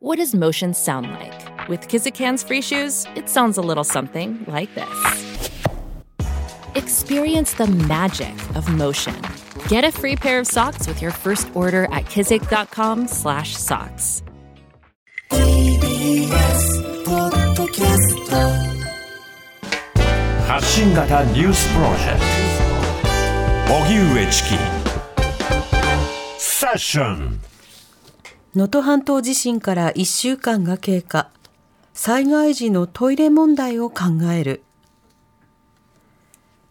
What does motion sound like? With Kizikans free shoes, it sounds a little something like this. Experience the magic of motion. Get a free pair of socks with your first order at kizik.com/socks. TBS ポッドキャスト発信型ニュースプロジェクト荻上チキセッション 能登半島地震から1週間が経過。災害時のトイレ問題を考える。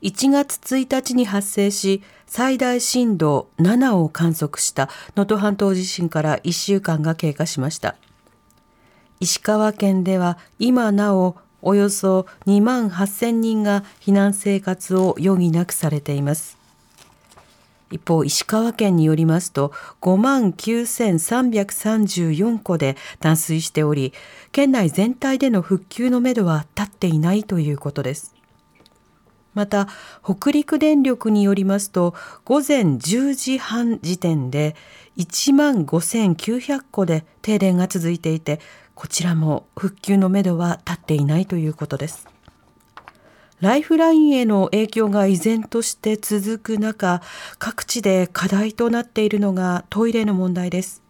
1月1日に発生し最大震度7を観測した能登半島地震から1週間が経過しました。石川県では今なおおよそ2万8000人が避難生活を余儀なくされています。一方、石川県によりますと、5万9334戸で断水しており、県内全体での復旧のめどは立っていないということです。また、北陸電力によりますと、午前10時半時点で1万5900戸で停電が続いていて、こちらも復旧のめどは立っていないということです。ライフラインへの影響が依然として続く中、各地で課題となっているのがトイレの問題です。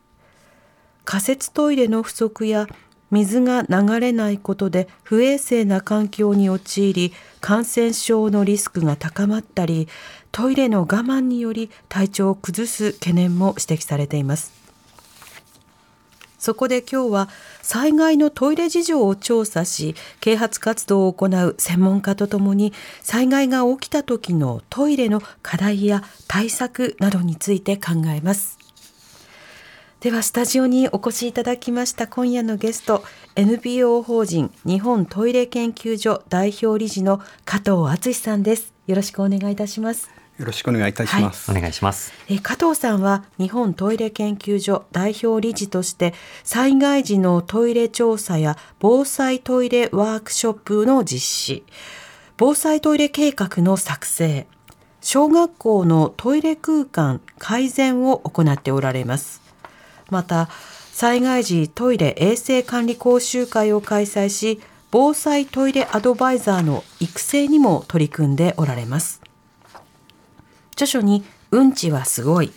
仮設トイレの不足や水が流れないことで不衛生な環境に陥り感染症のリスクが高まったりトイレの我慢により体調を崩す懸念も指摘されていますそこで今日は災害のトイレ事情を調査し啓発活動を行う専門家とともに災害が起きた時のトイレの課題や対策などについて考えます。ではスタジオにお越しいただきました今夜のゲスト NPO 法人日本トイレ研究所代表理事の加藤敦さんです。よろしくお願いいたします。よろしくお願いいたします。はい、お願いします。え加藤さんは日本トイレ研究所代表理事として災害時のトイレ調査や防災トイレワークショップの実施、防災トイレ計画の作成、小学校のトイレ空間改善を行っておられます。また、災害時トイレ衛生管理講習会を開催し、防災トイレアドバイザーの育成にも取り組んでおられます。著書にうんちはすごい。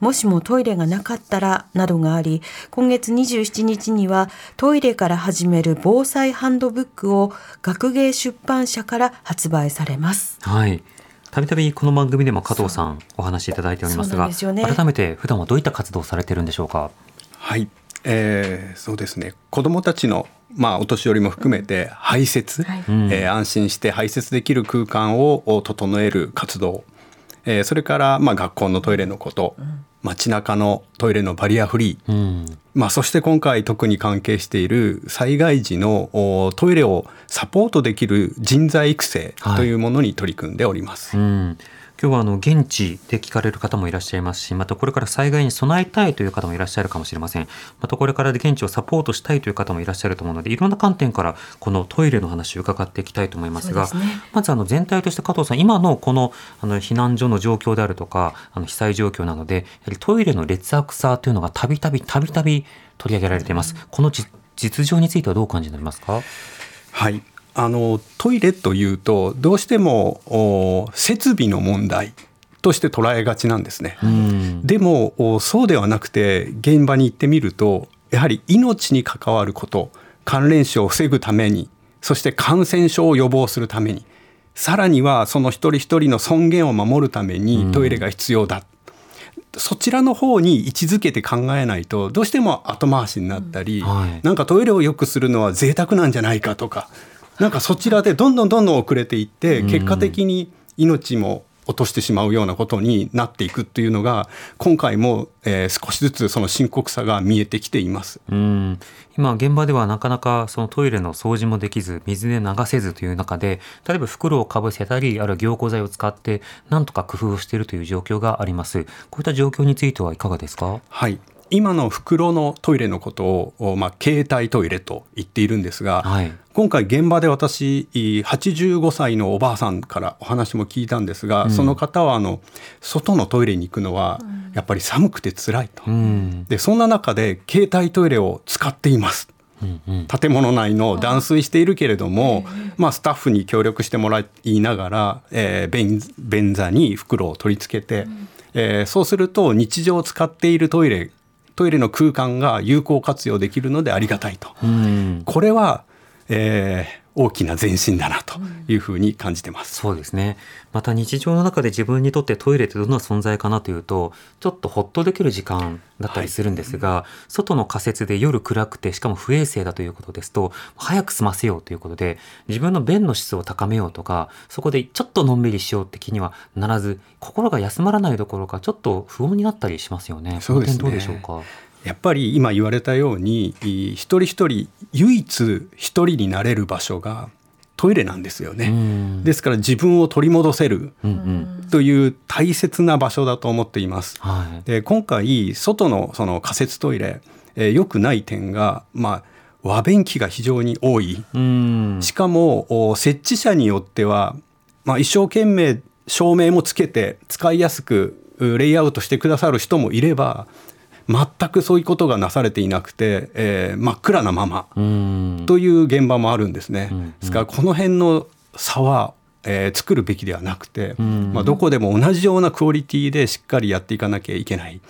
もしもトイレがなかったらなどがあり、今月27日にはトイレから始める防災ハンドブックを学芸出版社から発売されます。はい。たびたびこの番組でも加藤さんお話しいただいておりますが、ね、改めて普段はどういった活動をされてるんでしょうか？はい。えー、そうですね子どもたちの、まあ、お年寄りも含めて排泄、はい、えー、安心して排泄できる空間を整える活動えー、それからまあ学校のトイレのこと、うん、街中のトイレのバリアフリー、うん、まあ、そして今回特に関係している災害時のトイレをサポートできる人材育成というものに取り組んでおります。はい。うん今日はあの現地で聞かれる方もいらっしゃいますし、またこれから災害に備えたいという方もいらっしゃるかもしれません。またこれからで現地をサポートしたいという方もいらっしゃると思うので、いろんな観点からこのトイレの話を伺っていきたいと思いますが、すね、まずあの全体として加藤さん、今のこのあの避難所の状況であるとか、あの被災状況なので、やはりトイレの劣悪さというのがたびたびたびたび取り上げられています。この実情についてはどう感じになりますか？はい。あのトイレというとどうしても設備の問題として捉えがちなんですね。でもそうではなくて現場に行ってみるとやはり命に関わること関連死を防ぐためにそして感染症を予防するためにさらにはその一人一人の尊厳を守るためにトイレが必要だ。そちらの方に位置づけて考えないとどうしても後回しになったり、はい、なんかトイレを良くするのは贅沢なんじゃないかとかなんかそちらでどんどんどんどん遅れていって結果的に命も落としてしまうようなことになっていくっていうのが今回も、えー、少しずつその深刻さが見えてきています。うん。今現場ではなかなかそのトイレの掃除もできず水で流せずという中で例えば袋をかぶせたりあるいは凝固剤を使ってなんとか工夫をしているという状況があります。こういった状況についてはいかがですか？はい今の袋のトイレのことを、まあ、携帯トイレと言っているんですが、はい。今回現場で私85歳のおばあさんからお話も聞いたんですが、その方はあの外のトイレに行くのはやっぱり寒くて辛いと、うん。でそんな中で携帯トイレを使っています。うんうん。建物内の断水しているけれども、まあ、スタッフに協力してもらいながら、えー便便座に袋を取り付けて、えーそうすると日常使っているトイレトイレの空間が有効活用できるのでありがたいと。うんこれは、えー大きな前進だなというふうに感じてます。そうですねまた日常の中で自分にとってトイレってどんな存在かなというとちょっとほっとできる時間だったりするんですが、外の仮設で夜暗くてしかも不衛生だということですと早く済ませようということで自分の便の質を高めようとかそこでちょっとのんびりしようって気にはならず心が休まらないどころかちょっと不穏になったりしますよね。そうですねどうでしょうか？やっぱり今言われたようにい一人一人唯一一人になれる場所がトイレなんですよね。うん。ですから自分を取り戻せるという大切な場所だと思っています。はい。で今回外のその仮設トイレ、えー良くない点が、まあ、和便器が非常に多い。うん。しかもお設置者によっては、まあ、一生懸命照明もつけて使いやすくうレイアウトしてくださる人もいれば全くそういうことがなされていなくて、えー真っ暗なままうん。という現場もあるんですね。うん。うんですからこの辺の差は、えー作るべきではなくて、ん。まあ、どこでも同じようなクオリティでしっかりやっていかなきゃいけない。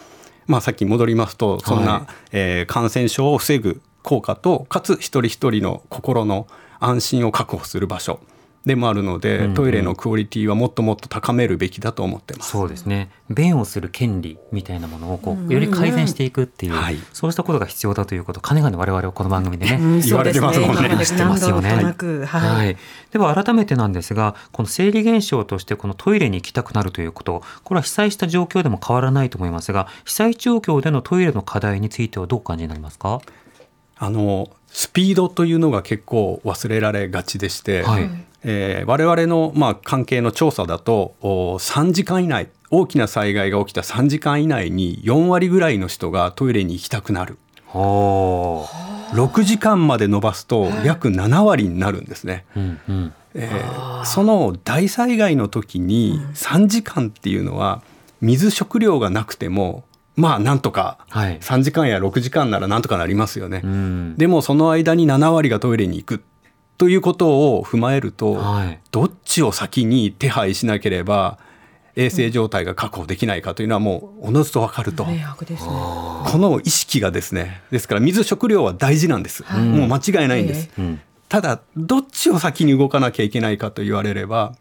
まあ、さっきに戻りますとそんな、はいえー感染症を防ぐ効果とかつ一人一人の心の安心を確保する場所でもあるので、うんうん。トイレのクオリティはもっともっと高めるべきだと思ってます。そうですね。便をする権利みたいなものをこうより改善していくっていう、はい。そうしたことが必要だということかねがね我々はこの番組でね、うん。言われてますもんね。てますよね。はい。はい、では改めてなんですがこの生理現象としてこのトイレに行きたくなるということこれは被災した状況でも変わらないと思いますが被災状況でのトイレの課題についてはどうお感じになりますか？あのスピードというのが結構忘れられがちでして、はいえー我々の、まあ、関係の調査だとお3時間以内大きな災害が起きた3時間以内に4割ぐらいの人がトイレに行きたくなる。おー6時間まで伸ばすと約7割になるんですね。うんうん。えーその大災害の時に3時間っていうのは水食料がなくてもまあなんとかはい。3時間や6時間ならなんとかなりますよね。うん。でもその間に7割がトイレに行くということを踏まえると、はい。どっちを先に手配しなければ衛生状態が確保できないかというのはもうおのずと分かると。明白ですね。この意識がですねですから水食料は大事なんです、もう間違いないんです、えうん。ただどっちを先に動かなきゃいけないかと言われれば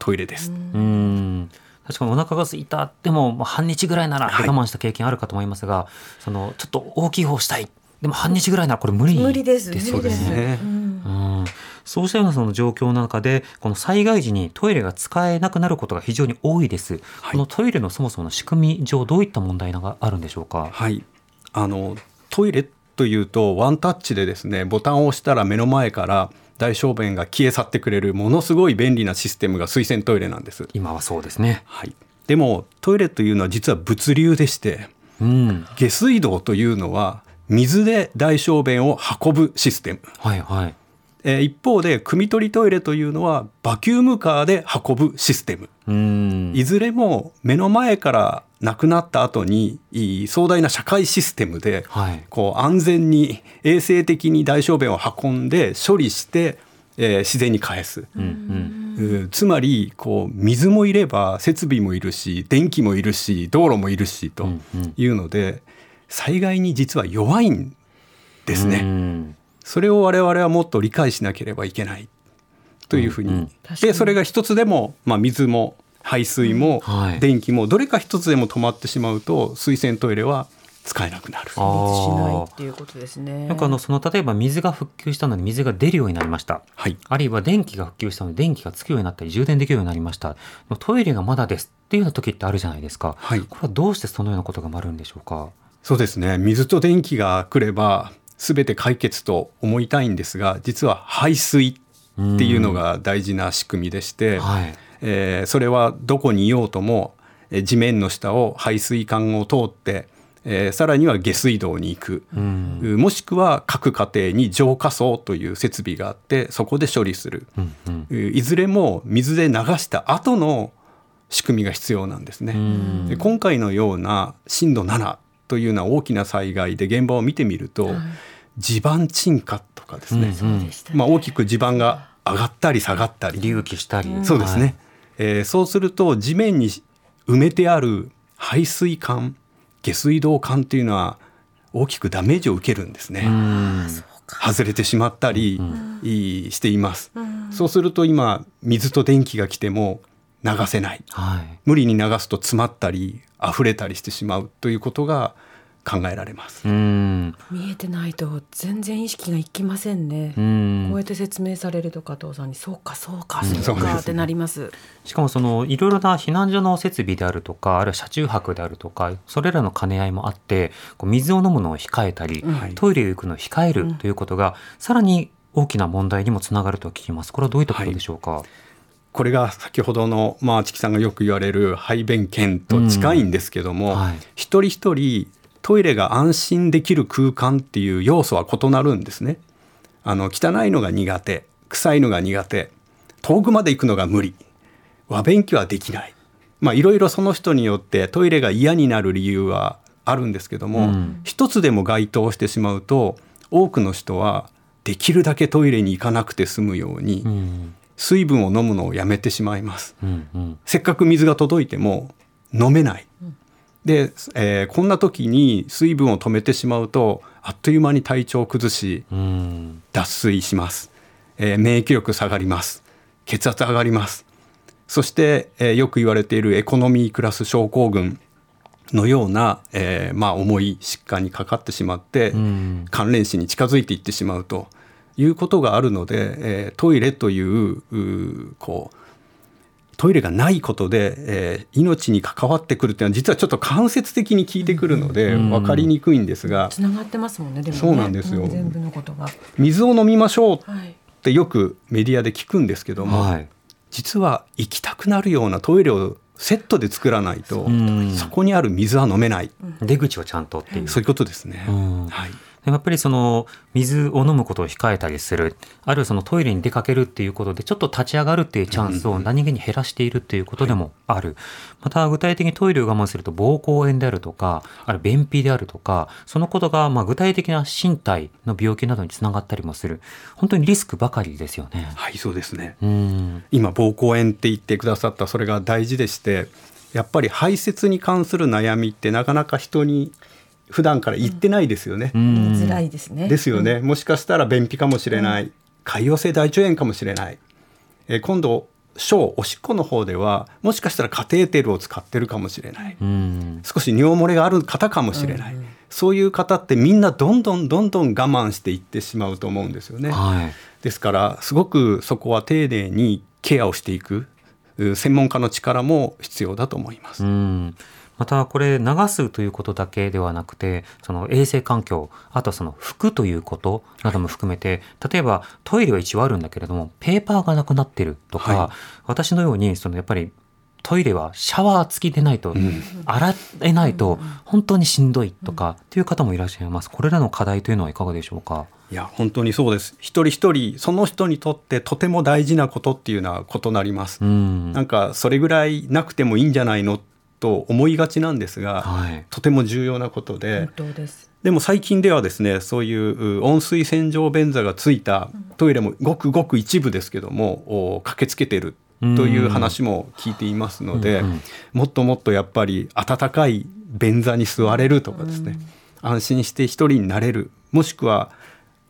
トイレです、うん。確かにお腹が空いたでもまあ半日ぐらいならはい我慢した経験あるかと思いますが、そのちょっと大きい方したい。でも半日ぐらいならこれ無理無理です。ですよ無理です。ねうんうんそうしたようなその状況の中でこの災害時にトイレが使えなくなることが非常に多いです、はい。このトイレのそもそもの仕組み上どういった問題があるんでしょうか？はい。あのトイレというとワンタッチでですねボタンを押したら目の前から大小便が消え去ってくれるものすごい便利なシステムが水洗トイレなんです、今はそうですね。はい、でもトイレというのは実は物流でしてうん。下水道というのは水で大小便を運ぶシステム。はいはいえー一方で汲み取りトイレというのはバキュームカーで運ぶシステム。うん。いずれも目の前からなくなった後に壮大な社会システムではい。こう安全に衛生的に大小便を運んで処理して、えー自然に返す、うんうん。うんつまりこう水もいれば設備もいるし電気もいるし道路もいるしとうんうん。いうので災害に実は弱いんですね。うんそれを我々はもっと理解しなければいけない。というふうに、うんうん。でそれが一つでも、まあ、水も排水もはい。電気もどれか一つでも止まってしまうと水洗トイレは使えなくなる。しないっていうことですね。なんかあのその例えば水が復旧したので水が出るようになりました。はい、あるいは電気が復旧したので電気がつくようになったり充電できるようになりました。トイレがまだですっていうような時ってあるじゃないですか、はい。これはどうしてそのようなことがあるんでしょうか？そうですね。水と電気が来れば全て解決と思いたいんですが実は排水っていうのが大事な仕組みでして、はい。えーそれはどこにいようともえー地面の下を排水管を通って、えーさらには下水道に行く、うん。もしくは各家庭に浄化槽という設備があってそこで処理する、うんうん。いずれも水で流した後の仕組みが必要なんですね。今回のような震度7というような大きな災害で現場を見てみると、地盤沈下とかですね、うんうんまあ、大きく地盤が上がったり下がったり。隆起したり、そうですね、えーそうすると地面に埋めてある排水管下水道管っていうのは大きくダメージを受けるんですね。うん。外れてしまったりいいしています、そうすると今水と電気が来ても流せない。はい。無理に流すと詰まったり溢れたりしてしまうということが考えられます、うん。見えてないと全然意識がいきませんね、うん。こうやって説明されると加藤さんにそうかそうかうん。そうそうですね。かってなります。しかもそのいろいろな避難所の設備であるとかあるいは車中泊であるとかそれらの兼ね合いもあってこう水を飲むのを控えたり、はい。トイレへ行くのを控えるということが、さらに大きな問題にもつながると聞きます。これはどういったことでしょうか、これが先ほどのまあチキさんがよく言われる排便権と近いんですけども、うんはい。一人一人トイレが安心できる空間っていう要素は異なるんですね。あの汚いのが苦手臭いのが苦手遠くまで行くのが無理和便器はできない。まあいろいろその人によってトイレが嫌になる理由はあるんですけども、うん。一つでも該当してしまうと多くの人はできるだけトイレに行かなくて済むように、うん水分を飲むのをやめてしまいます。うんうん。せっかく水が届いても飲めない。で、えーこんな時に水分を止めてしまうとあっという間に体調を崩しうん。脱水します、えー免疫力下がります。血圧上がります。そして、えーよく言われているエコノミークラス症候群のような、えーまあ、重い疾患にかかってしまって、ん。関連死に近づいていってしまうということがあるので、えートイレといううーこうトイレがないことで、えー命に関わってくるっていうのは実はちょっと間接的に効いてくるのでうん分かりにくいんですが。つながってますもんねでもね。そうなんですよ。全部のことが。水を飲みましょうはい。ってよくメディアで聞くんですけども、はい。実は行きたくなるようなトイレをセットで作らないと、ん。そこにある水は飲めない、出口をちゃんとっていう。そういうことですね。うん。はいやっぱりその水を飲むことを控えたりする。あるいはそのトイレに出かけるっていうことでちょっと立ち上がるっていうチャンスを何気に減らしているっていうことでもある、また具体的にトイレを我慢すると膀胱炎であるとかあるいは便秘であるとかそのことがまあ具体的な身体の病気などにつながったりもする。本当にリスクばかりですよね。はいそうですね。うん。今膀胱炎って言ってくださったそれが大事でしてやっぱり排泄に関する悩みってなかなか人に普段から言ってないですよね。うん。言いづらいですね。ですよね、もしかしたら便秘かもしれない、潰瘍性大腸炎かもしれない、えー今度小おしっこの方ではもしかしたらカテーテルを使ってるかもしれない、うん。少し尿漏れがある方かもしれない、そういう方ってみんなどんどんどんどん我慢していってしまうと思うんですよね。はい。ですからすごくそこは丁寧にケアをしていくう専門家の力も必要だと思います。うんまたこれ流すということだけではなくてその衛生環境あとはその服ということなども含めて例えばトイレは一応あるんだけれどもペーパーがなくなってるとか、はい。私のようにそのやっぱりトイレはシャワー付きでないと、洗えないと本当にしんどいとかっていう方もいらっしゃいます。これらの課題というのはいかがでしょうか？いや本当にそうです。一人一人その人にとってとても大事なことっていうのは異なります、うん。なんかそれぐらいなくてもいいんじゃないのと思いがちなんですが、はい。とても重要なことで。本、当です。でも最近ではですねそういうう温水洗浄便座がついたトイレもごくごく一部ですけどもお駆けつけてるという話も聞いていますので、うんうんもっともっとやっぱり温かい便座に座れるとかですね、安心して一人になれるもしくは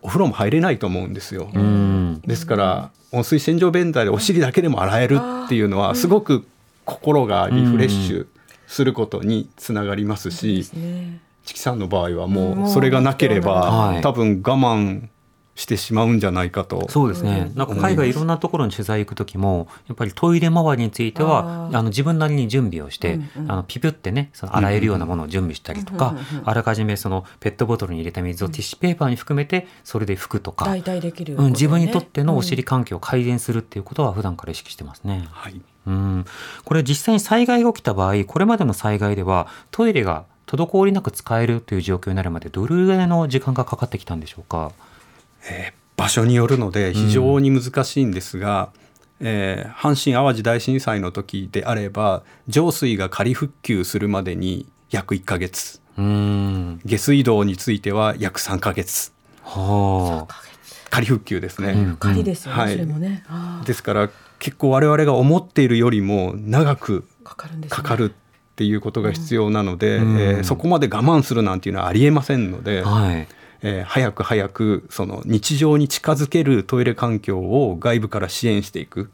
お風呂も入れないと思うんですよ。うん。ですから温水洗浄便座でお尻だけでも洗えるっていうのはすごく心がリフレッシュすることにつながりますし、ね。チキさんの場合はももううそれがなければ、はい。多分我慢してしまうんじゃないかと。そうですね。なんか海外いろんなところに取材行く時も、やっぱりトイレ周りについては、あの自分なりに準備をして、うんうん。あのピピュってね、その洗えるようなものを準備したりとか、あらかじめそのペットボトルに入れた水をティッシュペーパーに含めて、それで拭くとか、代替できる、うん、自分にとってのお尻環境を改善するっていうことは普段から意識してますね。はい、うん、これ実際に災害が起きた場合これまでの災害ではトイレが滞りなく使えるという状況になるまでどれぐらいの時間がかかってきたんでしょうか？えー場所によるので非常に難しいんですが、えー阪神・淡路大震災の時であれば上水が仮復旧するまでに約1ヶ月。うーん。下水道については約3ヶ月。はあ。仮復旧ですね、うん仮ですよね、はい。それもね。ですから結構我々が思っているよりも長くかかるんですねかかるっていうことが必要なので、うんえーそこまで我慢するなんていうのはありえませんので、はい。えー早く早くその日常に近づけるトイレ環境を外部から支援していく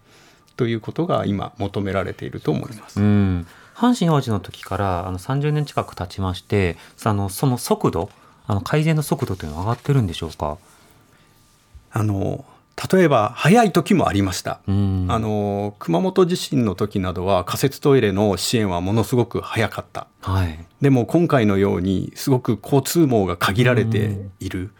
ということが今求められていると思います。うん。阪神・淡路の時からあの30年近く経ちまして、あのその速度、あの改善の速度というのは上がってるんでしょうか？あの例えば早い時もありました。うん。あの熊本地震の時などは仮設トイレの支援はものすごく早かった。はい。でも今回のようにすごく交通網が限られている、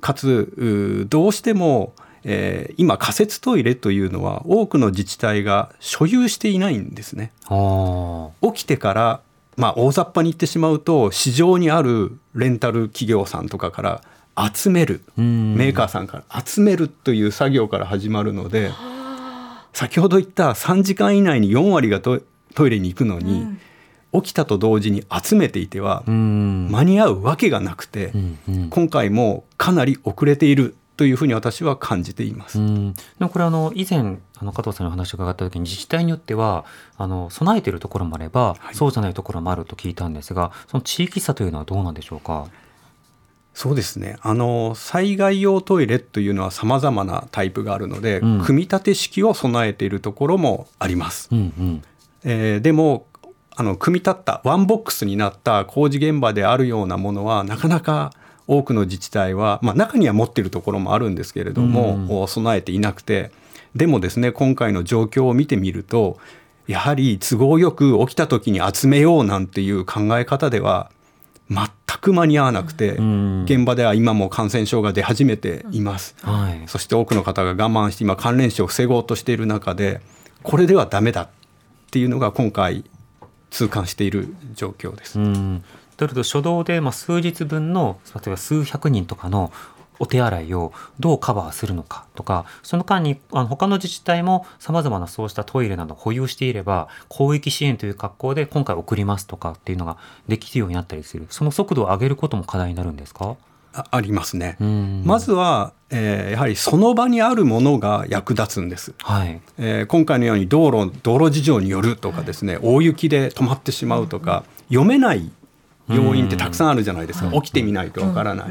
かつうーどうしても、えー今仮設トイレというのは多くの自治体が所有していないんですね。あ起きてから、まあ、大雑把に言ってしまうと市場にあるレンタル企業さんとかから集める。メーカーさんから集めるという作業から始まるので先ほど言った3時間以内に4割がトイレに行くのに、起きたと同時に集めていてはうん。間に合うわけがなくて、今回もかなり遅れているというふうに私は感じています。うん、でもこれあの以前あの加藤さんの話を伺った時に自治体によってはあの備えているところもあれば、はいそうじゃないところもあると聞いたんですがその地域差というのはどうなんでしょうか？そうですね。あの災害用トイレというのはさまざまなタイプがあるので、うん。組み立て式を備えているところもあります。うんうん。えーでもあの組み立ったワンボックスになった工事現場であるようなものはなかなか多くの自治体は、まあ、中には持っているところもあるんですけれども、備えていなくてでもですね今回の状況を見てみるとやはり都合よく起きた時に集めようなんていう考え方では全く間に合わなくて、ん現場では今も感染症が出始めています。はい。そして多くの方が我慢して今関連死を防ごうとしている中でこれではダメだっていうのが今回痛感している状況です。うん。というと初動でまあ数日分の例えば数百人とかのお手洗いをどうカバーするのかとかその間にあの他の自治体もさまざまなそうしたトイレなどを保有していれば広域支援という格好で今回送りますとかっていうのができるようになったりする。その速度を上げることも課題になるんですか？あありますね。うん。まずは、えーやはりその場にあるものが役立つんです。はい。えー今回のように道路道路事情によるとかですね、大雪で止まってしまうとか、読めない要因ってたくさんあるじゃないですか、起きてみないとわからない、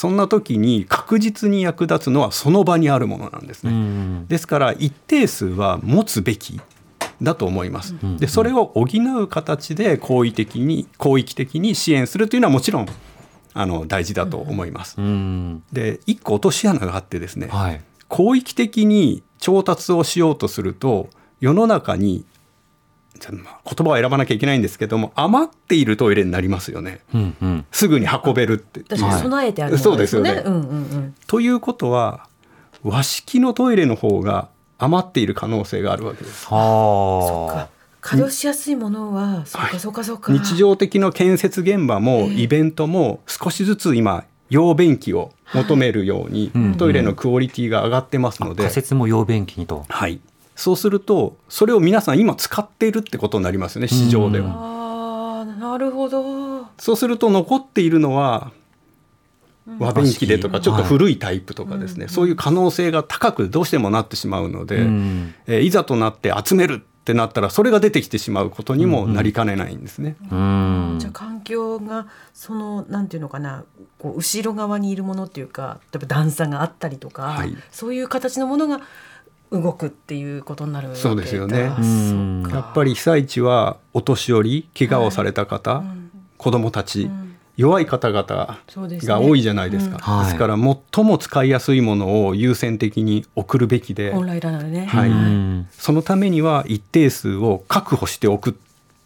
そんな時に確実に役立つのはその場にあるものなんですね。うんですから一定数は持つべきだと思います。でそれを補う形で好意的に広域的に支援するというのはもちろんあの大事だと思います。うん。で一個落とし穴があってですね、はい。広域的に調達をしようとすると世の中に言葉を選ばなきゃいけないんですけども余っているトイレになりますよねうんうん。すぐに運べるって。確かに備えてあるものですよね。そうですようんうんうん。ということは和式のトイレの方が余っている可能性があるわけです。はあ。稼働しやすいものは、そうかそうかそうか。日常的な建設現場もイベントも少しずつ今用便器を求めるようにうんトイレのクオリティが上がってますので、仮説も用便器にと。はい、そうするとそれを皆さん今使っているってことになりますよね市場では。ああ、なるほど。そうすると残っているのは和便器でとかちょっと古いタイプとかですね、そういう可能性が高くどうしてもなってしまうので、うん。えーいざとなって集めるってなったらそれが出てきてしまうことにもなりかねないんですね。うん。じゃあ環境がそのなんていうのかなこう後ろ側にいるものっていうか例えば段差があったりとか、はい。そういう形のものが動くっていうことになるわけだ。そうですよね。やっぱり被災地はお年寄り怪我をされた方、子どもたち、弱い方々が多いじゃないですか。うん。はい。ですから最も使いやすいものを優先的に送るべきで、本来ならね、はい。うん。そのためには一定数を確保しておく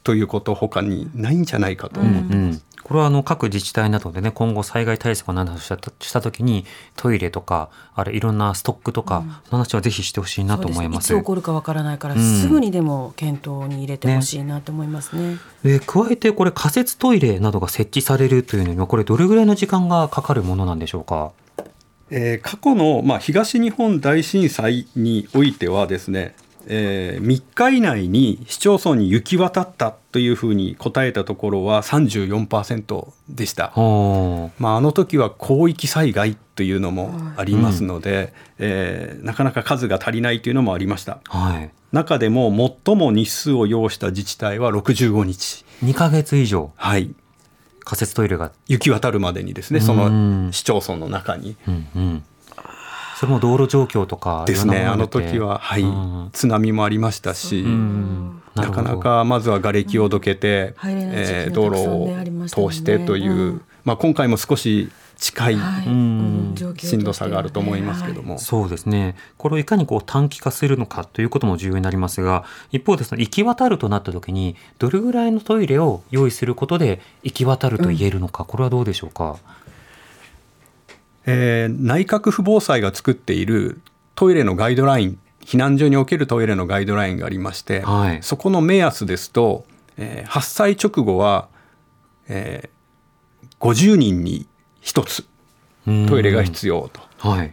ということ他にないんじゃないかと思って、うんこれはあの各自治体などでね今後災害対策などをしたした時にトイレとかあれいろんなストックとか、その話はぜひしてほしいなと思います。そうですいつ起こるかわからないから、うんすぐにでも検討に入れてほしいなと思いますね。で加えてこれ仮設トイレなどが設置されるというのにはこれどれぐらいの時間がかかるものなんでしょうか？えー過去の、まあ、東日本大震災においてはですね、え3日以内に市町村に行き渡ったというふうに答えたところは34%でした。まあ、あの時は広域災害というのもありますので、えーなかなか数が足りないというのもありました。はい。中でも最も日数を要した自治体は65日、2ヶ月以上。はい、仮設トイレが、行き渡るまでにですねそうん。の市町村の中に。うんうん、それも道路状況とかですね。あの時は、はい。うん、津波もありましたし、うん。なかなかまずは瓦礫をどけて、入れない。時期えー道路を通してという、うんまあ、今回も少し近いはい、しんどさがあると思いますけども、そうですね。これをいかにこう短期化するのかということも重要になりますが、一方でその行き渡るとなった時に、どれぐらいのトイレを用意することで行き渡ると言えるのか、これはどうでしょうか？えー内閣府防災が作っているトイレのガイドライン避難所におけるトイレのガイドラインがありまして、はいそこの目安ですと、えー発災直後は、えー50人に1つうんトイレが必要と。はい。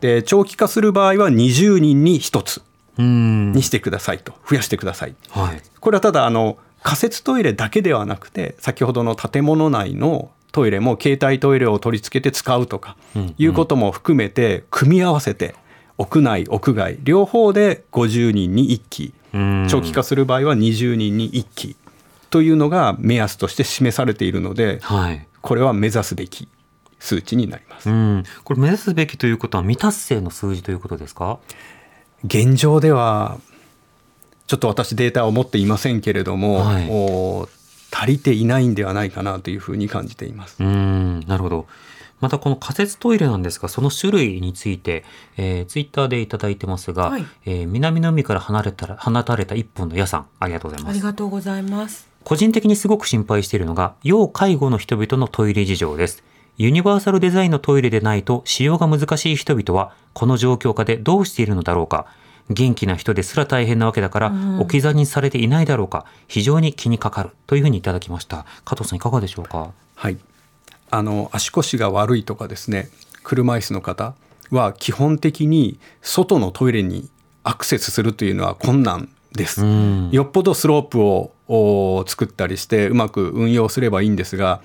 で長期化する場合は20人に1つうんにしてくださいと増やしてください。はい。これはただあの仮設トイレだけではなくて先ほどの建物内のトイレも携帯トイレを取り付けて使うとかうんいうことも含めて組み合わせて屋内屋外両方で50人に1機うん長期化する場合は20人に1機というのが目安として示されているのではい。これは目指すべき数値になりますう。ん。これ目指すべきということは未達成の数字ということですか？現状ではちょっと私データを持っていませんけれども、はいお足りていないんではないかなというふうに感じています。うん、なるほど。またこの仮設トイレなんですが、その種類について、えー、ツイッターでいただいてますが、はいえー南の海から離れたら放たれた一本の矢さん、ありがとうございあります。がとうございます。個人的にすごく心配しているのが、要介護の人々のトイレ事情です。ユニバーサルデザインのトイレでないと使用が難しい人々は、この状況下でどうしているのだろうか。元気な人ですら大変なわけだから、うん置き去りにされていないだろうか。非常に気にかかる。というふうにいただきました。加藤さんいかがでしょうか？はい、あの足腰が悪いとかですね車椅子の方は基本的に外のトイレにアクセスするというのは困難です。うん。よっぽどスロープをお作ったりしてうまく運用すればいいんですが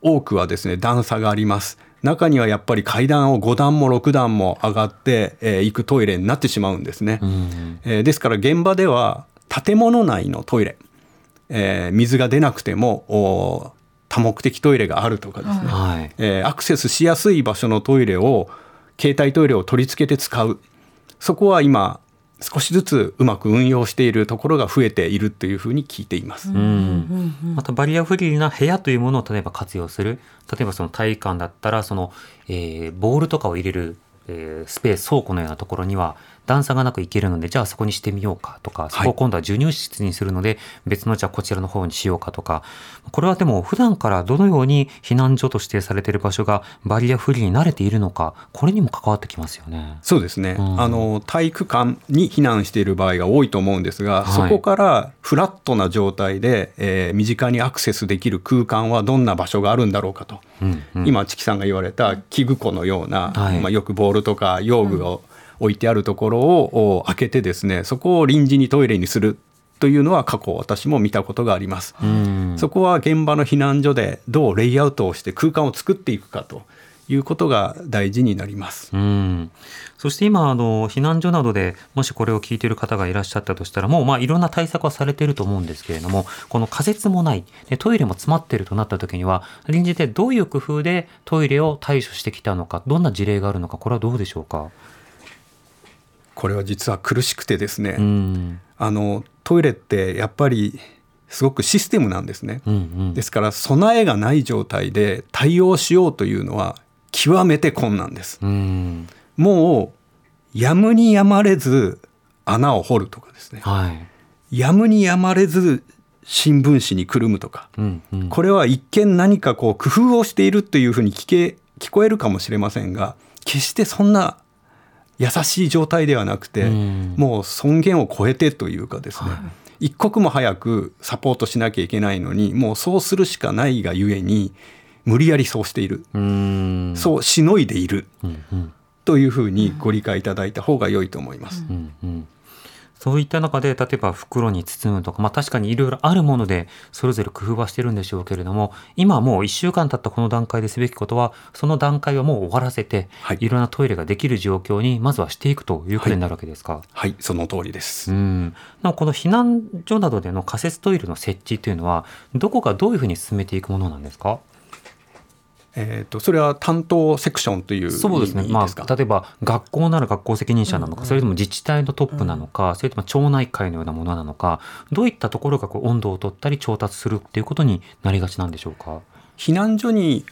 多くはですね段差があります中にはやっぱり階段を5段も6段も上がって、えー行くトイレになってしまうんですね、うんえーですから現場では建物内のトイレ、えー水が出なくてもお多目的トイレがあるとかですね、はい。えーアクセスしやすい場所のトイレを携帯トイレを取り付けて使う。そこは今少しずつうまく運用しているところが増えているというふうに聞いています。うん。またバリアフリーな部屋というものを例えば活用する。例えばその体育館だったらその、えーボールとかを入れる、えースペース倉庫のようなところには段差がなく行けるのでじゃあそこにしてみようかとかそこを今度は授乳室にするので別のじゃあこちらの方にしようかとかこれはでも普段からどのように避難所と指定されている場所がバリアフリーに慣れているのかこれにも関わってきますよね。そうですね、うん。あの体育館に避難している場合が多いと思うんですが、はい。そこからフラットな状態で、えー身近にアクセスできる空間はどんな場所があるんだろうかと、うんうん。今チキさんが言われた器具庫のような、はい。まあ、よくボールとか用具を置いてあるところをお開けてですねそこを臨時にトイレにするというのは過去私も見たことがあります。うんそこは現場の避難所でどうレイアウトをして空間を作っていくかということが大事になります。うん、そして今あの避難所などでもしこれを聞いている方がいらっしゃったとしたらもうまあいろんな対策はされていると思うんですけれどもこの仮設もないでトイレも詰まっているとなった時には臨時でどういう工夫でトイレを対処してきたのかどんな事例があるのかこれはどうでしょうか？これは実は苦しくてですね、うんあのトイレってやっぱりすごくシステムなんですね。うんうんですから備えがない状態で対応しようというのは極めて困難です。うんもうやむにやまれず穴を掘るとかですね。はいやむにやまれず新聞紙にくるむとか、うんうんこれは一見何かこう工夫をしているというふうに聞け聞こえるかもしれませんが決してそんな優しい状態ではなくて、うん。もう尊厳を超えてというかですね、一刻も早くサポートしなきゃいけないのにもうそうするしかないがゆえに無理やりそうしている、うーん。そうしのいでいる。うんうん。というふうにご理解いただいた方が良いと思います。うんうんそういった中で例えば袋に包むとか、まあ、確かにいろいろあるものでそれぞれ工夫はしてるんでしょうけれども今もう1週間経ったこの段階ですべきことはその段階はもう終わらせて、はいい、ろんなトイレができる状況にまずはしていくということになるわけですか？はい、その通りです。うん、なおこの避難所などでの仮設トイレの設置というのはどこがどういうふうに進めていくものなんですか？えっ、とそれは担当セクションというそうですね、ま。あ、例えば学校なら学校責任者なのか、それとも自治体のトップなのか、それとも町内会のようなものなのかどういったところがこう温度を取ったり調達するっていうことになりがちなんでしょうか？避難所に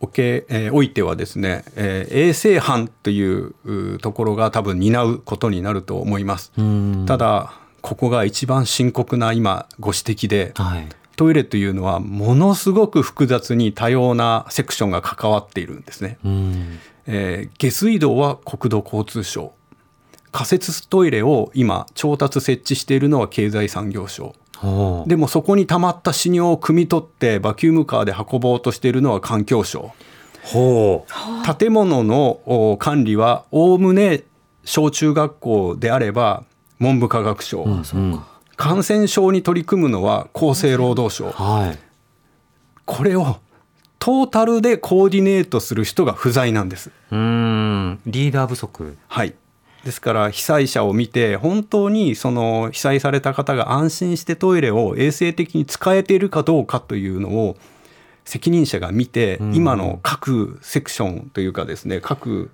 おけ、えーおいてはですね、えー衛生班といううところが多分担うことになると思います。うんただここが一番深刻な今ご指摘ではいトイレというのはものすごく複雑に多様なセクションが関わっているんですね。うん。えー下水道は国土交通省。仮設トイレを今調達設置しているのは経済産業省。でもそこに溜まった死尿を汲み取ってバキュームカーで運ぼうとしているのは環境省。ほ建物のお管理はおおむね小中学校であれば文部科学省、う、うん感染症に取り組むのは厚生労働省。はい。これをトータルでコーディネートする人が不在なんです。うん。リーダー不足。はい。ですから被災者を見て本当にその被災された方が安心してトイレを衛生的に使えているかどうかというのを責任者が見て、うん。今の各セクションというかですね各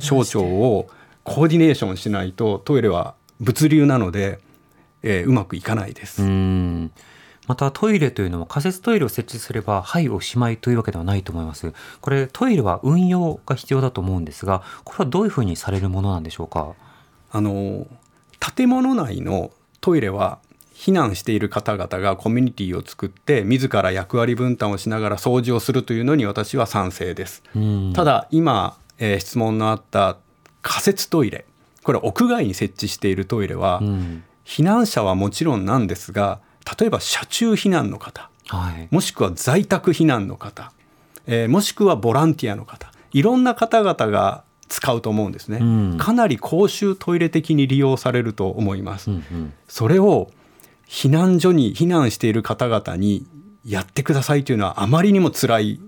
省庁をコーディネーションしないとトイレは物流なので、えーうまくいかないです。うん。またトイレというのも仮設トイレを設置すればはいおしまいというわけではないと思います。これトイレは運用が必要だと思うんですがこれはどういうふうにされるものなんでしょうか？あの建物内のトイレは避難している方々がコミュニティを作って自ら役割分担をしながら掃除をするというのに私は賛成です。うん。ただ今、えー質問のあった仮設トイレこれ屋外に設置しているトイレは、うん避難者はもちろんなんですが例えば車中避難の方はい。もしくは在宅避難の方、えーもしくはボランティアの方いろんな方々が使うと思うんですね、うん。かなり公衆トイレ的に利用されると思います、うんうん。それを避難所に避難している方々にやってくださいというのはあまりにも辛い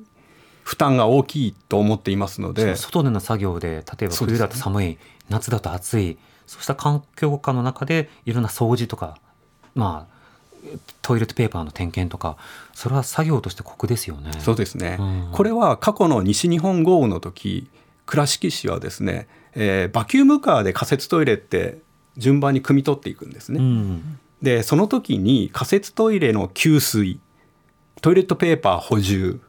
負担が大きいと思っていますので。外での作業で例えば冬だと寒い、夏だと暑いそうした環境下の中でいろんな掃除とかまあトイレットペーパーの点検とかそれは作業として酷ですよね。そうですね、うんこれは過去の西日本豪雨の時倉敷市はですね、えーバキュームカーで仮設トイレって順番に汲み取っていくんですね。うんでその時に仮設トイレの給水トイレットペーパー補充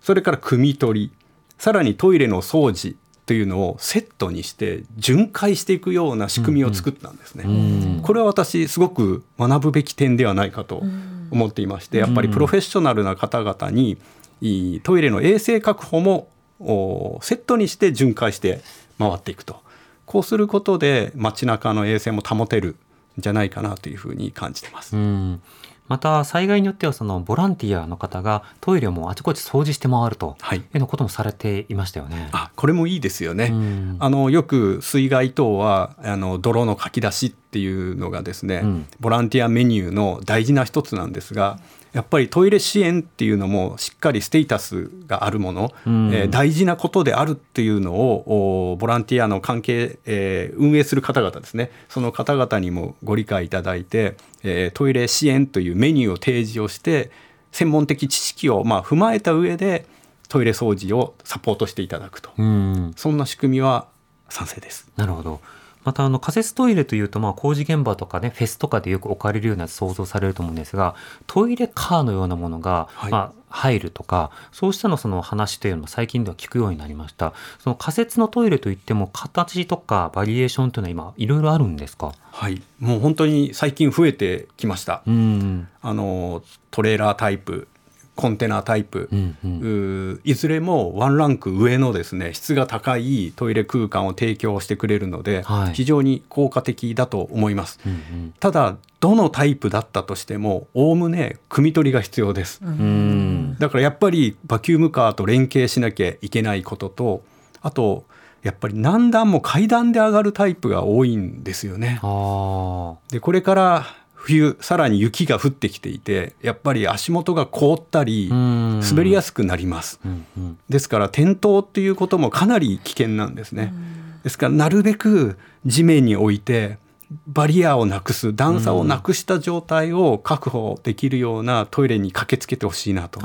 それから汲み取りさらにトイレの掃除というのをセットにして巡回していくような仕組みを作ったんですね。うんこれは私すごく学ぶべき点ではないかと思っていましてやっぱりプロフェッショナルな方々にトイレの衛生確保もおセットにして巡回して回っていくと。こうすることで街中の衛生も保てるんじゃないかなというふうに感じてます。うんまた災害によってはそのボランティアの方がトイレをもうあちこち掃除して回るとはいいうようなこともされていましたよね。あこれもいいですよね。うんあのよく水害等はあの泥のかき出しっていうのがですね、うんボランティアメニューの大事な一つなんですがやっぱりトイレ支援っていうのもしっかりステータスがあるもの、うんえー大事なことであるっていうのをおボランティアの関係、えー運営する方々ですねその方々にもご理解いただいて、えートイレ支援というメニューを提示をして専門的知識をまあ踏まえた上でトイレ掃除をサポートしていただくと。うんそんな仕組みは賛成です。なるほど。またあの仮設トイレというとまあ工事現場とかねフェスとかでよく置かれるような想像されると思うんですがトイレカーのようなものが、はい。まあ入るとかそうしたのその話というのは最近では聞くようになりました。その仮設のトイレといっても形とかバリエーションというのは今いろいろあるんですか？はい、もう本当に最近増えてきました。うん。あのトレーラータイプコンテナタイプ、うんうんいずれもワンランク上のですね質が高いトイレ空間を提供してくれるので、はい非常に効果的だと思います。うんただどのタイプだったとしてもおおむね汲み取りが必要です。うんうんだからやっぱりバキュームカーと連携しなきゃいけないこととあとやっぱり何段も階段で上がるタイプが多いんですよね。あでこれから冬さらに雪が降ってきていてやっぱり足元が凍ったり滑りやすくなります。うんうん。ですから転倒っていうこともかなり危険なんですね。ですからなるべく地面に置いてバリアをなくす段差をなくした状態を確保できるようなトイレに駆けつけてほしいなと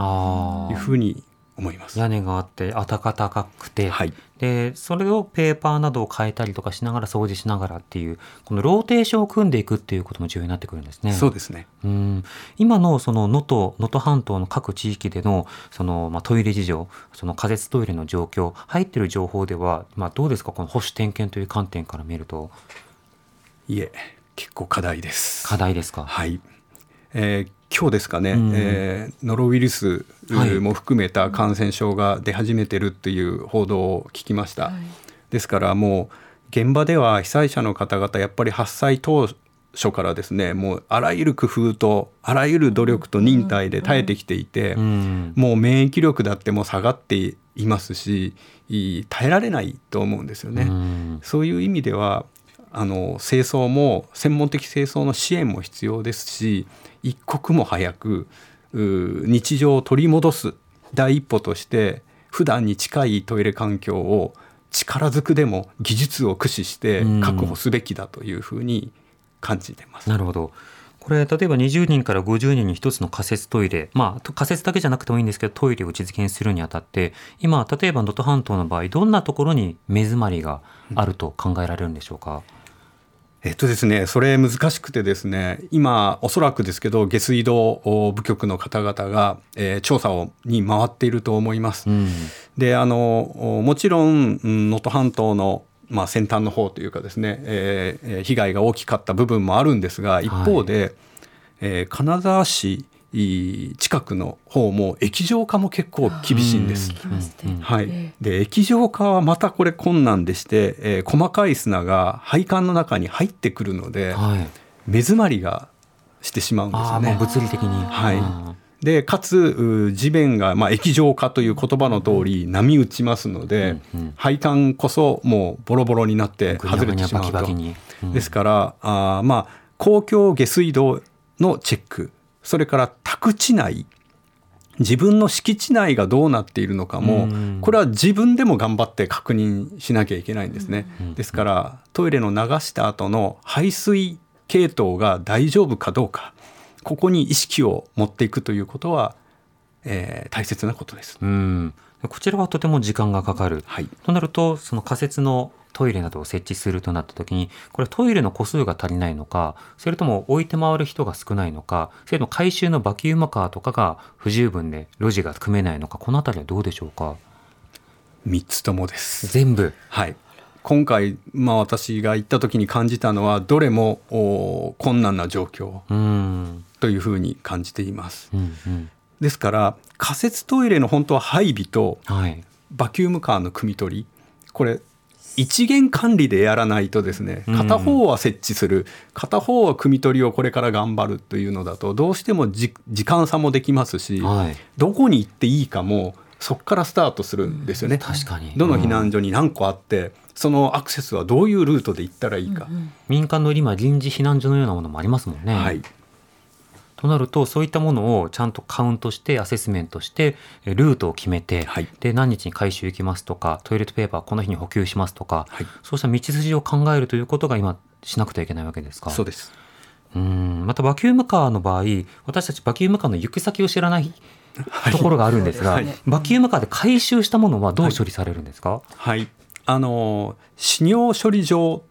いうふうに思います。屋根があって暖かくて、はいでそれをペーパーなどを変えたりとかしながら掃除しながらっていうこのローテーションを組んでいくっていうことも重要になってくるんですね。そうですね。うん今のその能登能登半島の各地域でのその、まあ、トイレ事情その仮設トイレの状況入ってる情報では、まあ、どうですか？この保守点検という観点から見るといえ結構課題です。課題ですか？はい、えー今日ですかね、うん。えーノロウイルスはい。も含めた感染症が出始めてるっていう報道を聞きました、ですからもう現場では被災者の方々やっぱり発災当初からですねもうあらゆる工夫とあらゆる努力と忍耐で耐えてきていて、うん。もう免疫力だってもう下がっていますしい耐えられないと思うんですよね。うん。そういう意味ではあの清掃も専門的清掃の支援も必要ですし一刻も早くう日常を取り戻す第一歩として普段に近いトイレ環境を力ずくでも技術を駆使して確保すべきだというふうに感じてます。なるほど。これ例えば20人から50人に一つの仮設トイレ、まあ、仮設だけじゃなくてもいいんですけどトイレを実現するにあたって今例えば能登半島の場合どんなところに目詰まりがあると考えられるんでしょうか？えっとですね、それ難しくてですね今おそらくですけど下水道部局の方々が、えー調査をに回っていると思います。うんであのもちろんうん能登半島の、まあ、先端の方というかですね、えーえー被害が大きかった部分もあるんですが一方で、えー金沢市い近くの方も液状化も結構厳しいんです。はい、で液状化はまたこれ困難でして、えー細かい砂が配管の中に入ってくるので、はい。目詰まりがしてしまうんですね。物理的に。はい。うん。でかつう地面が、まあ、液状化という言葉の通り波打ちますので、うんうん。配管こそもうボロボロになって外れてしまうと。うん。ですからあーまあ公共下水道のチェックそれから宅地内自分の敷地内がどうなっているのかも、うんこれは自分でも頑張って確認しなきゃいけないんですね。ですからトイレの流した後の排水系統が大丈夫かどうかここに意識を持っていくということは、えー大切なことです。うん。こちらはとても時間がかかる。はいとなると、その仮設のトイレなどを設置するとなった時に、これトイレの個数が足りないのか、それとも置いて回る人が少ないのか、それとも回収のバキュームカーとかが不十分で路地が組めないのか、このあたりはどうでしょうか？3つともです。全部。はい、今回、まあ、私が行った時に感じたのはどれもお困難な状況うん。というふうに感じています。うんうん。ですから仮設トイレの本当は配備とはい。バキュームカーの汲み取りこれ一元管理でやらないとですねうん片方は設置する、片方は汲み取りをこれから頑張るというのだとどうしてもじ時間差もできますし、はい。どこに行っていいかもそこからスタートするんですよね。確かに。どの避難所に何個あって、そのアクセスはどういうルートで行ったらいいか。民間の今臨時避難所のようなものもありますもんね。はい、となるとそういったものをちゃんとカウントしてアセスメントしてえルートを決めて、はいで何日に回収行きますとかトイレットペーパーこの日に補給しますとか、はいそうした道筋を考えるということが今しなくてはいけないわけですか？そうです。うんまたバキュームカーの場合私たちバキュームカーの行き先を知らないところがあるんですが、はいバキュームカーで回収したものはどう処理されるんですか、はい、あの死尿処理場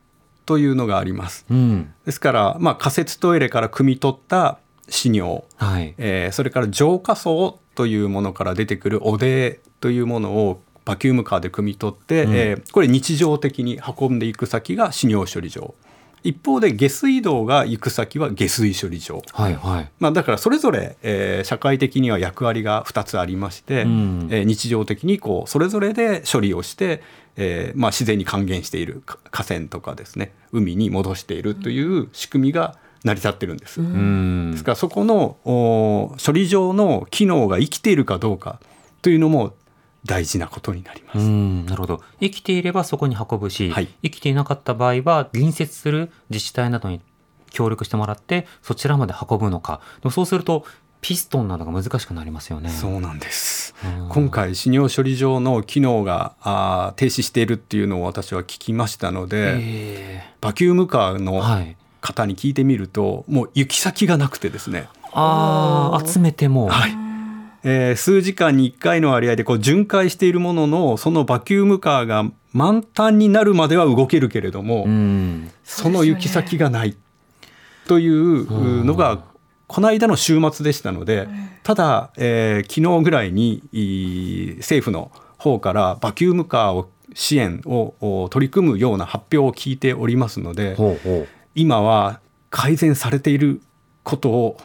というのがあります。うん。ですから、まあ、仮設トイレから汲み取った屎尿、はい。えーそれから浄化層というものから出てくるおでというものをバキュームカーで汲み取って、うんえーこれ日常的に運んでいく先が屎尿処理場一方で下水道が行く先は下水処理場、はい。はい。まあ、だからそれぞれ、えー社会的には役割が2つありまして、うんえー日常的にこうそれぞれで処理をして、えーまあ、自然に還元しているか河川とかですね海に戻しているという仕組みが成り立ってるんです。うんです。からそこのお処理場の機能が生きているかどうかというのも大事なことになります。うん、なるほど。生きていればそこに運ぶし、はい生きていなかった場合は隣接する自治体などに協力してもらってそちらまで運ぶのか。でもそうするとピストンなどが難しくなりますよね。そうなんですうん今回泌尿処理場の機能があー停止しているっていうのを私は聞きましたので、えバキュームカーーのはい。方に聞いてみると、もう行き先がなくてですね、ああ、集めても。はい。えー数時間に1回の割合でこう巡回しているもののそのバキュームカーが満タンになるまでは動けるけれども、うん。その行き先がないというのがこの間の週末でしたのでただ、えー昨日ぐらいに政府の方からバキュームカーを支援をお取り組むような発表を聞いておりますのでほうほ今は改善されていることを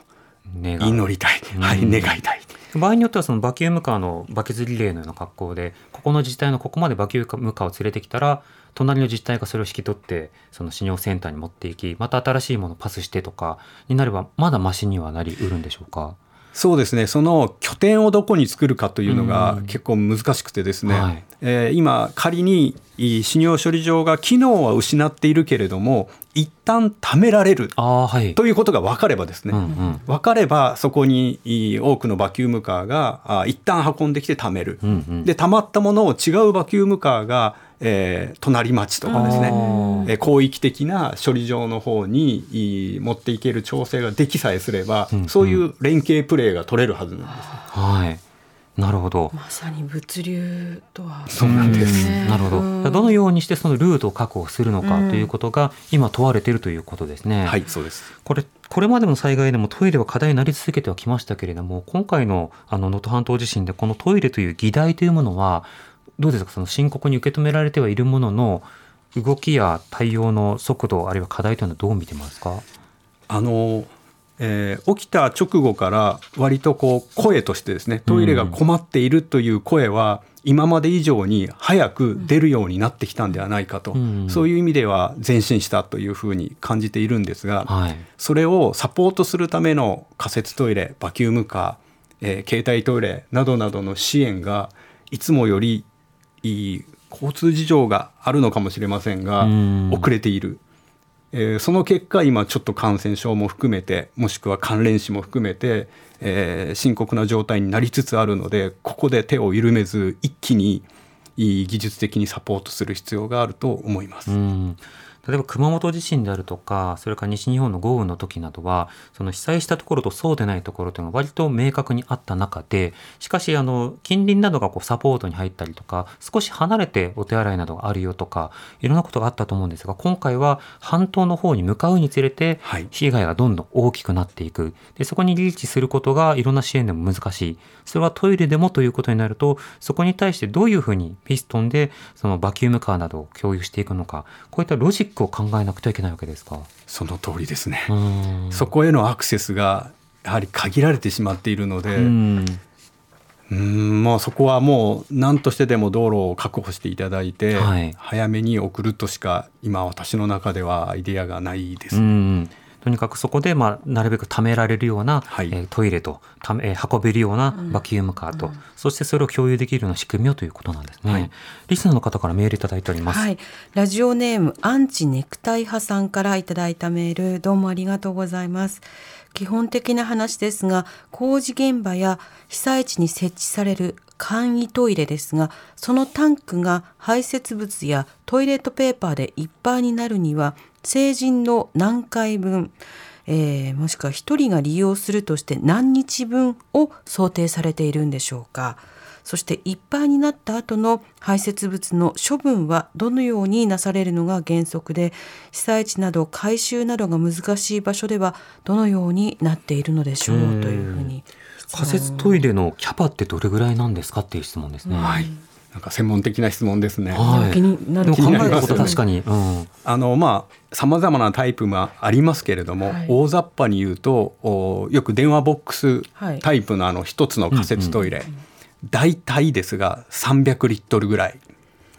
祈りたい、はい、うん願いたい。場合によってはそのバキュームカーのバケツリレーのような格好でここの自治体のここまでバキュームカーを連れてきたら隣の自治体がそれを引き取ってその泌尿センターに持っていきまた新しいものをパスしてとかになればまだマシにはなりうるんでしょうか？そうですね。その拠点をどこに作るかというのがうん。結構難しくてですね、はいえー今仮にいい泌尿処理場が機能は失っているけれども一旦貯められるはい。ということが分かればですね、うんうん。分かればそこに多くのバキュームカーがあ一旦運んできて貯める、うんうん。で貯まったものを違うバキュームカーが、えー隣町とかですね、えー広域的な処理場の方に持っていける調整ができさえすれば、うんうん。そういう連携プレーが取れるはずなんです。はいなるほど。まさに物流とは。そうなんです。うんなるほど。どのようにしてそのルートを確保するのかということが今問われているということですね。はい、そうです。これこれまでの災害でもトイレは課題になり続けてはきましたけれども今回のあの能登半島地震でこのトイレという議題というものはどうですか？その深刻に受け止められてはいるものの動きや対応の速度あるいは課題というのはどう見てますか？あの、えー起きた直後から割とこう声としてですねトイレが困っているという声は今まで以上に早く出るようになってきたんではないかと、うん。そういう意味では前進したというふうに感じているんですが、はい。それをサポートするための仮設トイレバキュームカー、えー携帯トイレなどなどの支援がいつもよりいい交通事情があるのかもしれませんがうん。遅れている、えーその結果今ちょっと感染症も含めてもしくは関連死も含めて、えー深刻な状態になりつつあるのでここで手を緩めず一気にいい技術的にサポートする必要があると思います。うん例えば熊本地震であるとかそれから西日本の豪雨の時などはその被災したところとそうでないところというのが割と明確にあった中でしかしあの近隣などがこうサポートに入ったりとか少し離れてお手洗いなどがあるよとかいろんなことがあったと思うんですが今回は半島の方に向かうにつれてはい。被害がどんどん大きくなっていく。でそこにリーチすることがいろんな支援でも難しい。それはトイレでもということになるとそこに対してどういうふうにピストンでそのバキュームカーなどを共有していくのかこういったロジックを考えなくてはいけないわけですか？その通りですね、うん。そこへのアクセスがやはり限られてしまっているので、うん。うんまあそこはもう何としてでも道路を確保していただいて、はい。早めに送るとしか今私の中ではアイデアがないです。うんとにかくそこで、まあ、なるべく貯められるような、はい。えートイレとため、えー運べるようなバキュームカーと、そしてそれを共有できるような仕組みをということなんですね。はい。リスナーの方からメールいただいております。はい、ラジオネームアンチネクタイ派さんからいただいたメールどうもありがとうございます。基本的な話ですが工事現場や被災地に設置される簡易トイレですがそのタンクが排泄物やトイレットペーパーでいっぱいになるには成人の何回分えーもしくは1人が利用するとして何日分を想定されているんでしょうかそしていっぱいになった後の排泄物の処分はどのようになされるのが原則で被災地など回収などが難しい場所ではどのようになっているのでしょうというふうに仮設トイレのキャパってどれぐらいなんですかっていう質問ですね。はい。なんか専門的な質問ですね。はい。気になるでも考えたこと気になりますよね確かに。うん。あのまあさまざまなタイプがありますけれども、はい大雑把に言うとおよく電話ボックスはいタイプのあの一つの仮設トイレ、大体ですが300リットルぐらい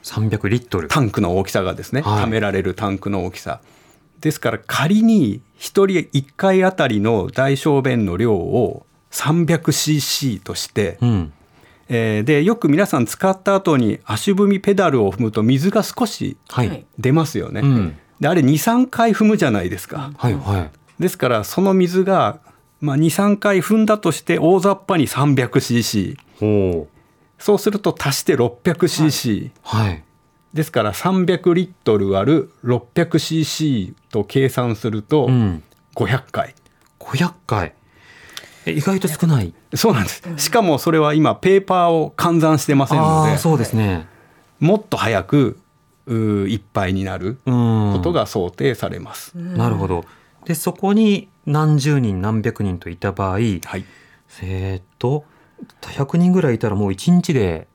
300リットル。タンクの大きさがですね、はい貯められるタンクの大きさですから仮に1人1回あたりの大小便の量を 300cc として、うん。えーでよく皆さん使った後に足踏みペダルを踏むと水が少しはい。はい出ますよね。うんであれ23回踏むじゃないですか。はいはい。ですからその水が、まあ、23回踏んだとして大雑把に 300cc ほう。そうすると足して 600cc、はい。ですから300リットル割る 600cc と計算するとうん。500回、500意外と少ない。そうなんですしかもそれは今ペーパーを換算してませんのでそうですね。もっと早くいっぱいになるうん。ことが想定されます、なるほど。で、そこに何十人何百人といた場合、はい、えーっと、100人ぐらいいたらもう1日で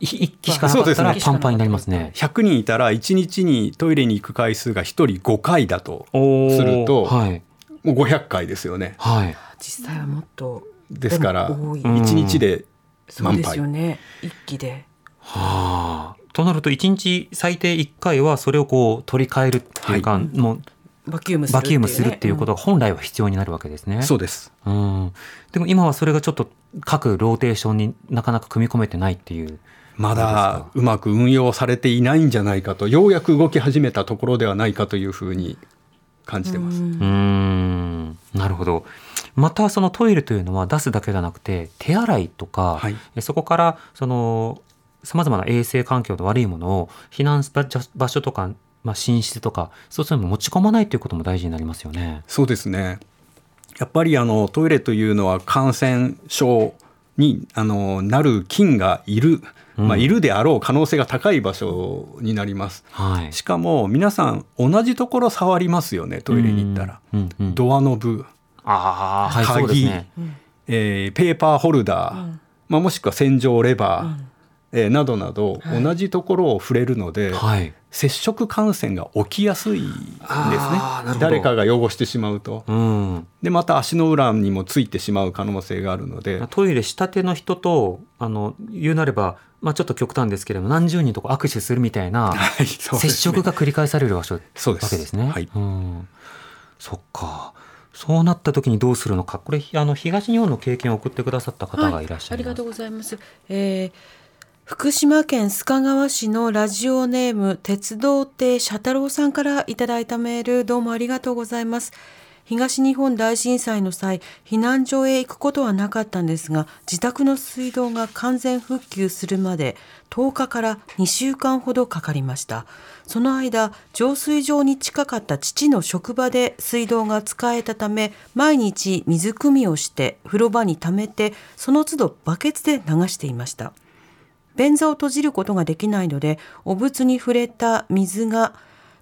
い一機しかなかったそうですねらパンパンになりますね。100人いたら1日にトイレに行く回数が1人5回だとするとはい。もう500回ですよねはい。実際はもっとですからでも多いうん1日でそうです満杯よね一気ではあ。となると1日最低1回はそれをこう取り替えるっていうか、もうバキュームするバキュームするっていうこととが本来は必要になるわけですね。そうですうん。でも今はそれがちょっと各ローテーションになかなか組み込めてないっていう。まだうまく運用されていないんじゃないかとようやく動き始めたところではないかというふうに感じてます。うーん。なるほど。またそのトイレというのは出すだけじゃなくて手洗いとか、はいえそこからそのさまざまな衛生環境の悪いものを避難場場所とか、まあ、寝室とかそういうのに持ち込まないということも大事になりますよね。そうですねやっぱりあのトイレというのは感染症にあのなる菌がいる、まあ、いるであろう可能性が高い場所になります。はい。しかも皆さん同じところ触りますよねトイレに行ったら。うんうんうんドアノブ、ああ、はい、そうですね。えーペーパーホルダー、まあ、もしくは洗浄レバー、えーなどなど同じところを触れるので、はい。接触感染が起きやすいんですね誰かが汚してしまうとうん。でまた足の裏にもついてしまう可能性があるのでトイレしたての人と、あの、言うなれば、まあちょっと極端ですけれども、何十人とこう握手するみたいな、接触が繰り返される場所わそうですけですね。はいうん。そっか。そうなった時にどうするのか。これ、あの、東日本の経験を送ってくださった方がいらっしゃいます。ありがとうございます。えー福島県須賀川市のラジオネーム鉄道亭社太郎さんからいただいたメールどうもありがとうございます。東日本大震災の際避難所へ行くことはなかったんですが自宅の水道が完全復旧するまで10日から2週間ほどかかりましたその間浄水場に近かった父の職場で水道が使えたため毎日水汲みをして風呂場に溜めてその都度バケツで流していました。便座を閉じることができないのでお仏に触れた水が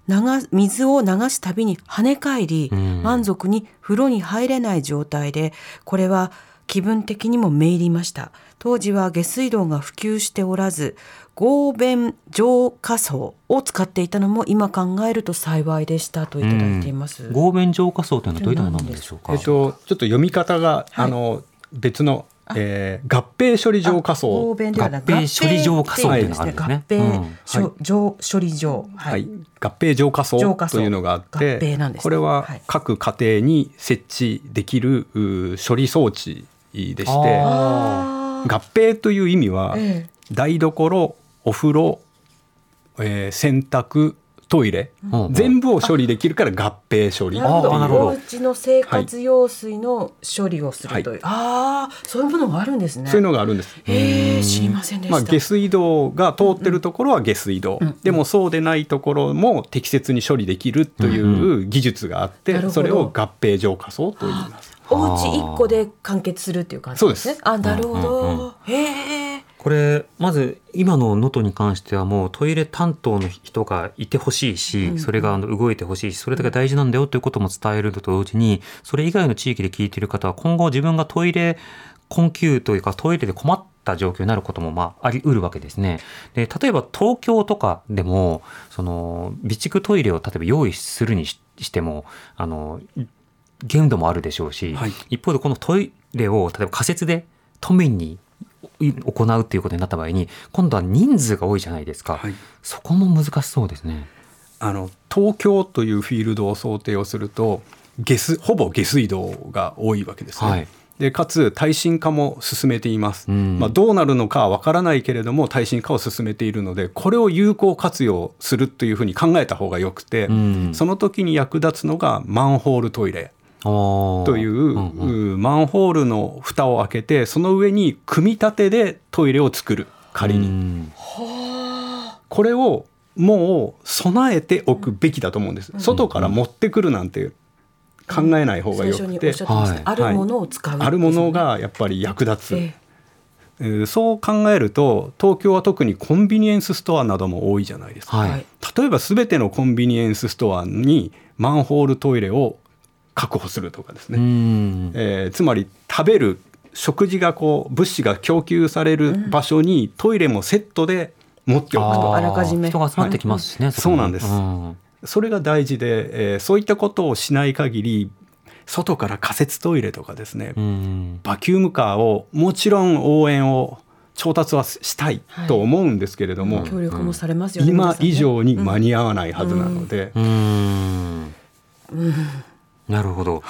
流水を流すたびに跳ね返り、ん。満足に風呂に入れない状態でこれは気分的にもめいりました。当時は下水道が普及しておらず合弁浄化層を使っていたのも今考えると幸いでしたといただいています、合弁浄化層というのはどういったものなんでしょうか？えっと、ちょっと読み方が、あの別の、えー合併処理浄化合層弁ではなく合併処理浄化層というのがあるんですね。合併うん。処理場はい、合併浄化層浄化層。というのがあっ合て併なんですね。これははい。各家庭に設置できる処理装置でして合併という意味はえ。台所お風呂、えー洗濯トイレ、うん。全部を処理できるから合併処理。なるほどあーなるほど。お家の生活用水の処理をするという、ああそういうものがあるんですね。そういうのがあるんです。へえ知りませんでした、まあ、下水道が通ってるところは下水道、でもそうでないところも適切に処理できるという技術があって、なるほど。それを合併浄化層と言います。お家一個で完結するっていう感じですね。そうです。あなるほど、うんうんへえこれまず今の能登に関してはもうトイレ担当の人がいてほしいし、それがあの動いてほしいしそれだけ大事なんだよということも伝えると同時にそれ以外の地域で聞いている方は今後自分がトイレ困窮というかトイレで困った状況になることもまああり得るわけですね。で例えば東京とかでもその備蓄トイレを例えば用意するにししてもあの限度もあるでしょうし、はい一方でこのトイレを例えば仮設で都民に行うっていうことになった場合に今度は人数が多いじゃないですか、はい。そこも難しそうですね。あの東京というフィールドを想定をすると下水ほぼ下水道が多いわけですね。はい。でかつ耐震化も進めています、うん。まあ、どうなるのかはわからないけれども耐震化を進めているのでこれを有効活用するというふうに考えた方がよくて、うん。その時に役立つのがマンホールトイレとという、うんうん。うマンホールの蓋を開けてその上に組み立てでトイレを作る仮に、うん。これをもう備えておくべきだと思うんです、外から持ってくるなんて考えない方がよくて、っしゃってました、はい。あるものを使う、あるもの、がやっぱり役立つ、ええ。ーそう考えると東京は特にコンビニエンスストアなども多いじゃないですか、はい、はい例えば全てのコンビニエンスストアにマンホールトイレを確保するとかですね、うん。えーつまり食べる食事がこう物資が供給される場所にトイレもセットで持っておくと、あらかじめ。人が集まってきますしね、はい。こに。そうなんです。ん。それが大事で、えーそういったことをしない限り外から仮設トイレとかですね、うん。バキュームカーをもちろん応援を調達はしたいと思うんですけれども、協力もされますよね、今以上に間に合わないはずなので、うんなるほど。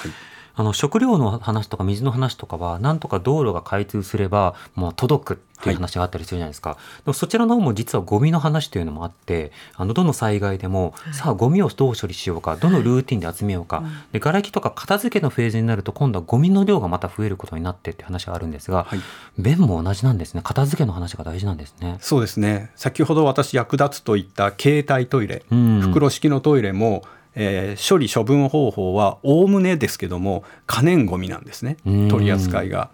あの食料の話とか水の話とかはなんとか道路が開通すればもう届くっていう話があったりするじゃないですか、でもそちらの方も実はゴミの話というのもあってあのどの災害でも、さあゴミをどう処理しようかどのルーティンで集めようか、で瓦礫とか片付けのフェーズになると今度はゴミの量がまた増えることになってって話があるんですが、はい。便も同じなんですね。片付けの話が大事なんですね。そうですね。先ほど私役立つと言った携帯トイレ、うん。袋式のトイレも、えー処理処分方法はおおむねですけども可燃ごみなんですねうん。取り扱いが、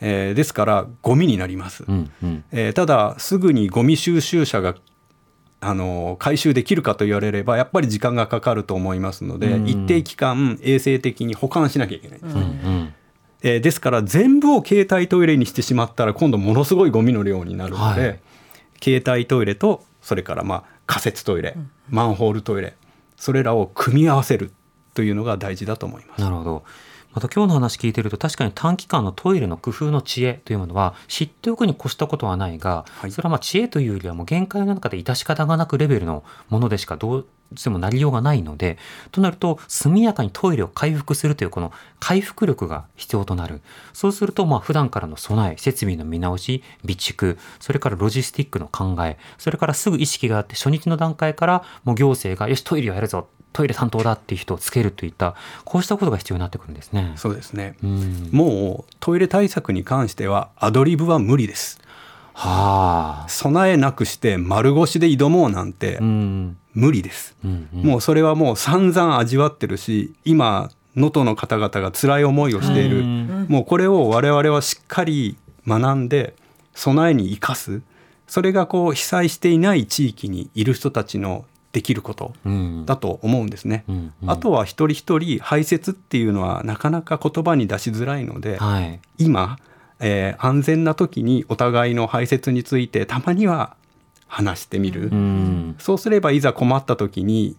えーですからゴミになります、うんうん。えーただすぐにゴミ収集車があの回収できるかと言われればやっぱり時間がかかると思いますので、うん。一定期間衛生的に保管しなきゃいけない、うんうん。えーですから全部を携帯トイレにしてしまったら今度ものすごいゴミの量になるので、はい。携帯トイレとそれからまあ仮設トイレ、マンホールトイレそれらを組み合わせるというのが大事だと思います。なるほど。また今日の話聞いてると確かに短期間のトイレの工夫の知恵というものは知っておくに越したことはないが、はいそれはまあ知恵というよりはもう限界の中で致し方がなくレベルのものでしかどうしてもなりようがないのでとなると速やかにトイレを回復するというこの回復力が必要となる。そうするとまあ普段からの備え設備の見直し備蓄それからロジスティックの考えそれからすぐ意識があって初日の段階からもう行政がよしトイレをやるぞトイレ担当だっていう人をつけるといったこうしたことが必要になってくるんですね。そうですね、うん。もうトイレ対策に関してはアドリブは無理ですはあ。備えなくして丸腰で挑もうなんてうん。無理です、うんうんもうそれはもう散々味わってるし今能登の方々が辛い思いをしている、うんもうこれを我々はしっかり学んで備えに生かすそれがこう被災していない地域にいる人たちのできることうんだと思うんですね。うんうんあとは一人一人排泄っていうのはなかなか言葉に出しづらいので、はい。今、えー安全な時にお互いの排泄についてたまには話してみる、うん。そうすればいざ困った時に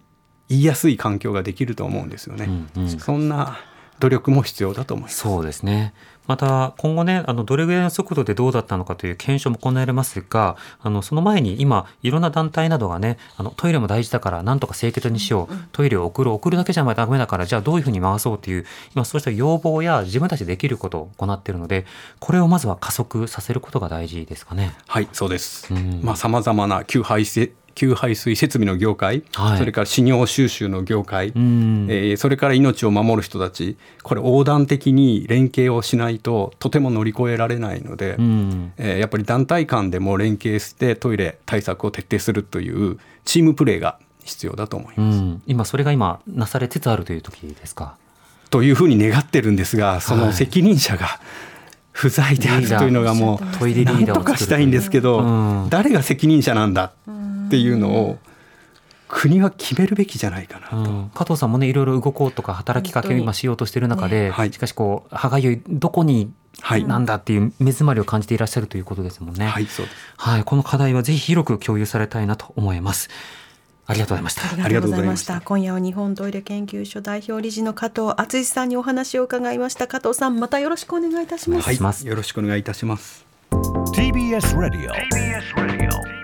言いやすい環境ができると思うんですよね。うんうんそんな努力も必要だと思います。そうですね。また今後ねあのどれぐらいの速度でどうだったのかという検証も行われますがあのその前に今いろんな団体などがねあのトイレも大事だからなんとか清潔にしようトイレを送る送るだけじゃダメだからじゃあどういうふうに回そうという今そうした要望や自分たちでできることを行っているのでこれをまずは加速させることが大事ですかね。はい、そうです。うんまあ様々な給排せ給排水設備の業界、はい。それから飼料収集の業界、うん。えーそれから命を守る人たち、これ横断的に連携をしないととても乗り越えられないので、うん。えーやっぱり団体間でも連携してトイレ対策を徹底するというチームプレーが必要だと思います。うん、今それが今なされつつあるという時ですか？というふうに願ってるんですがその責任者が不在であるというのがもうトイレリーダーを作るなんとかしたいんですけど、うん。誰が責任者なんだ？っていうのを国は決めるべきじゃないかなと。うん加藤さんもねいろいろ動こうとか働きかけを今しようとしている中で、はいしかしこう歯がゆいどこにはい、なんだっていう目詰まりを感じていらっしゃるということですもんね。はい、そうです。はい、この課題はぜひ広く共有されたいなと思います。ありがとうございました。ありがとうございましたた。今夜は日本トイレ研究所代表理事の加藤敦さんにお話を伺いました。加藤さん、またよろしくお願いいたします。はいよろしくお願いいたします。TBS Radio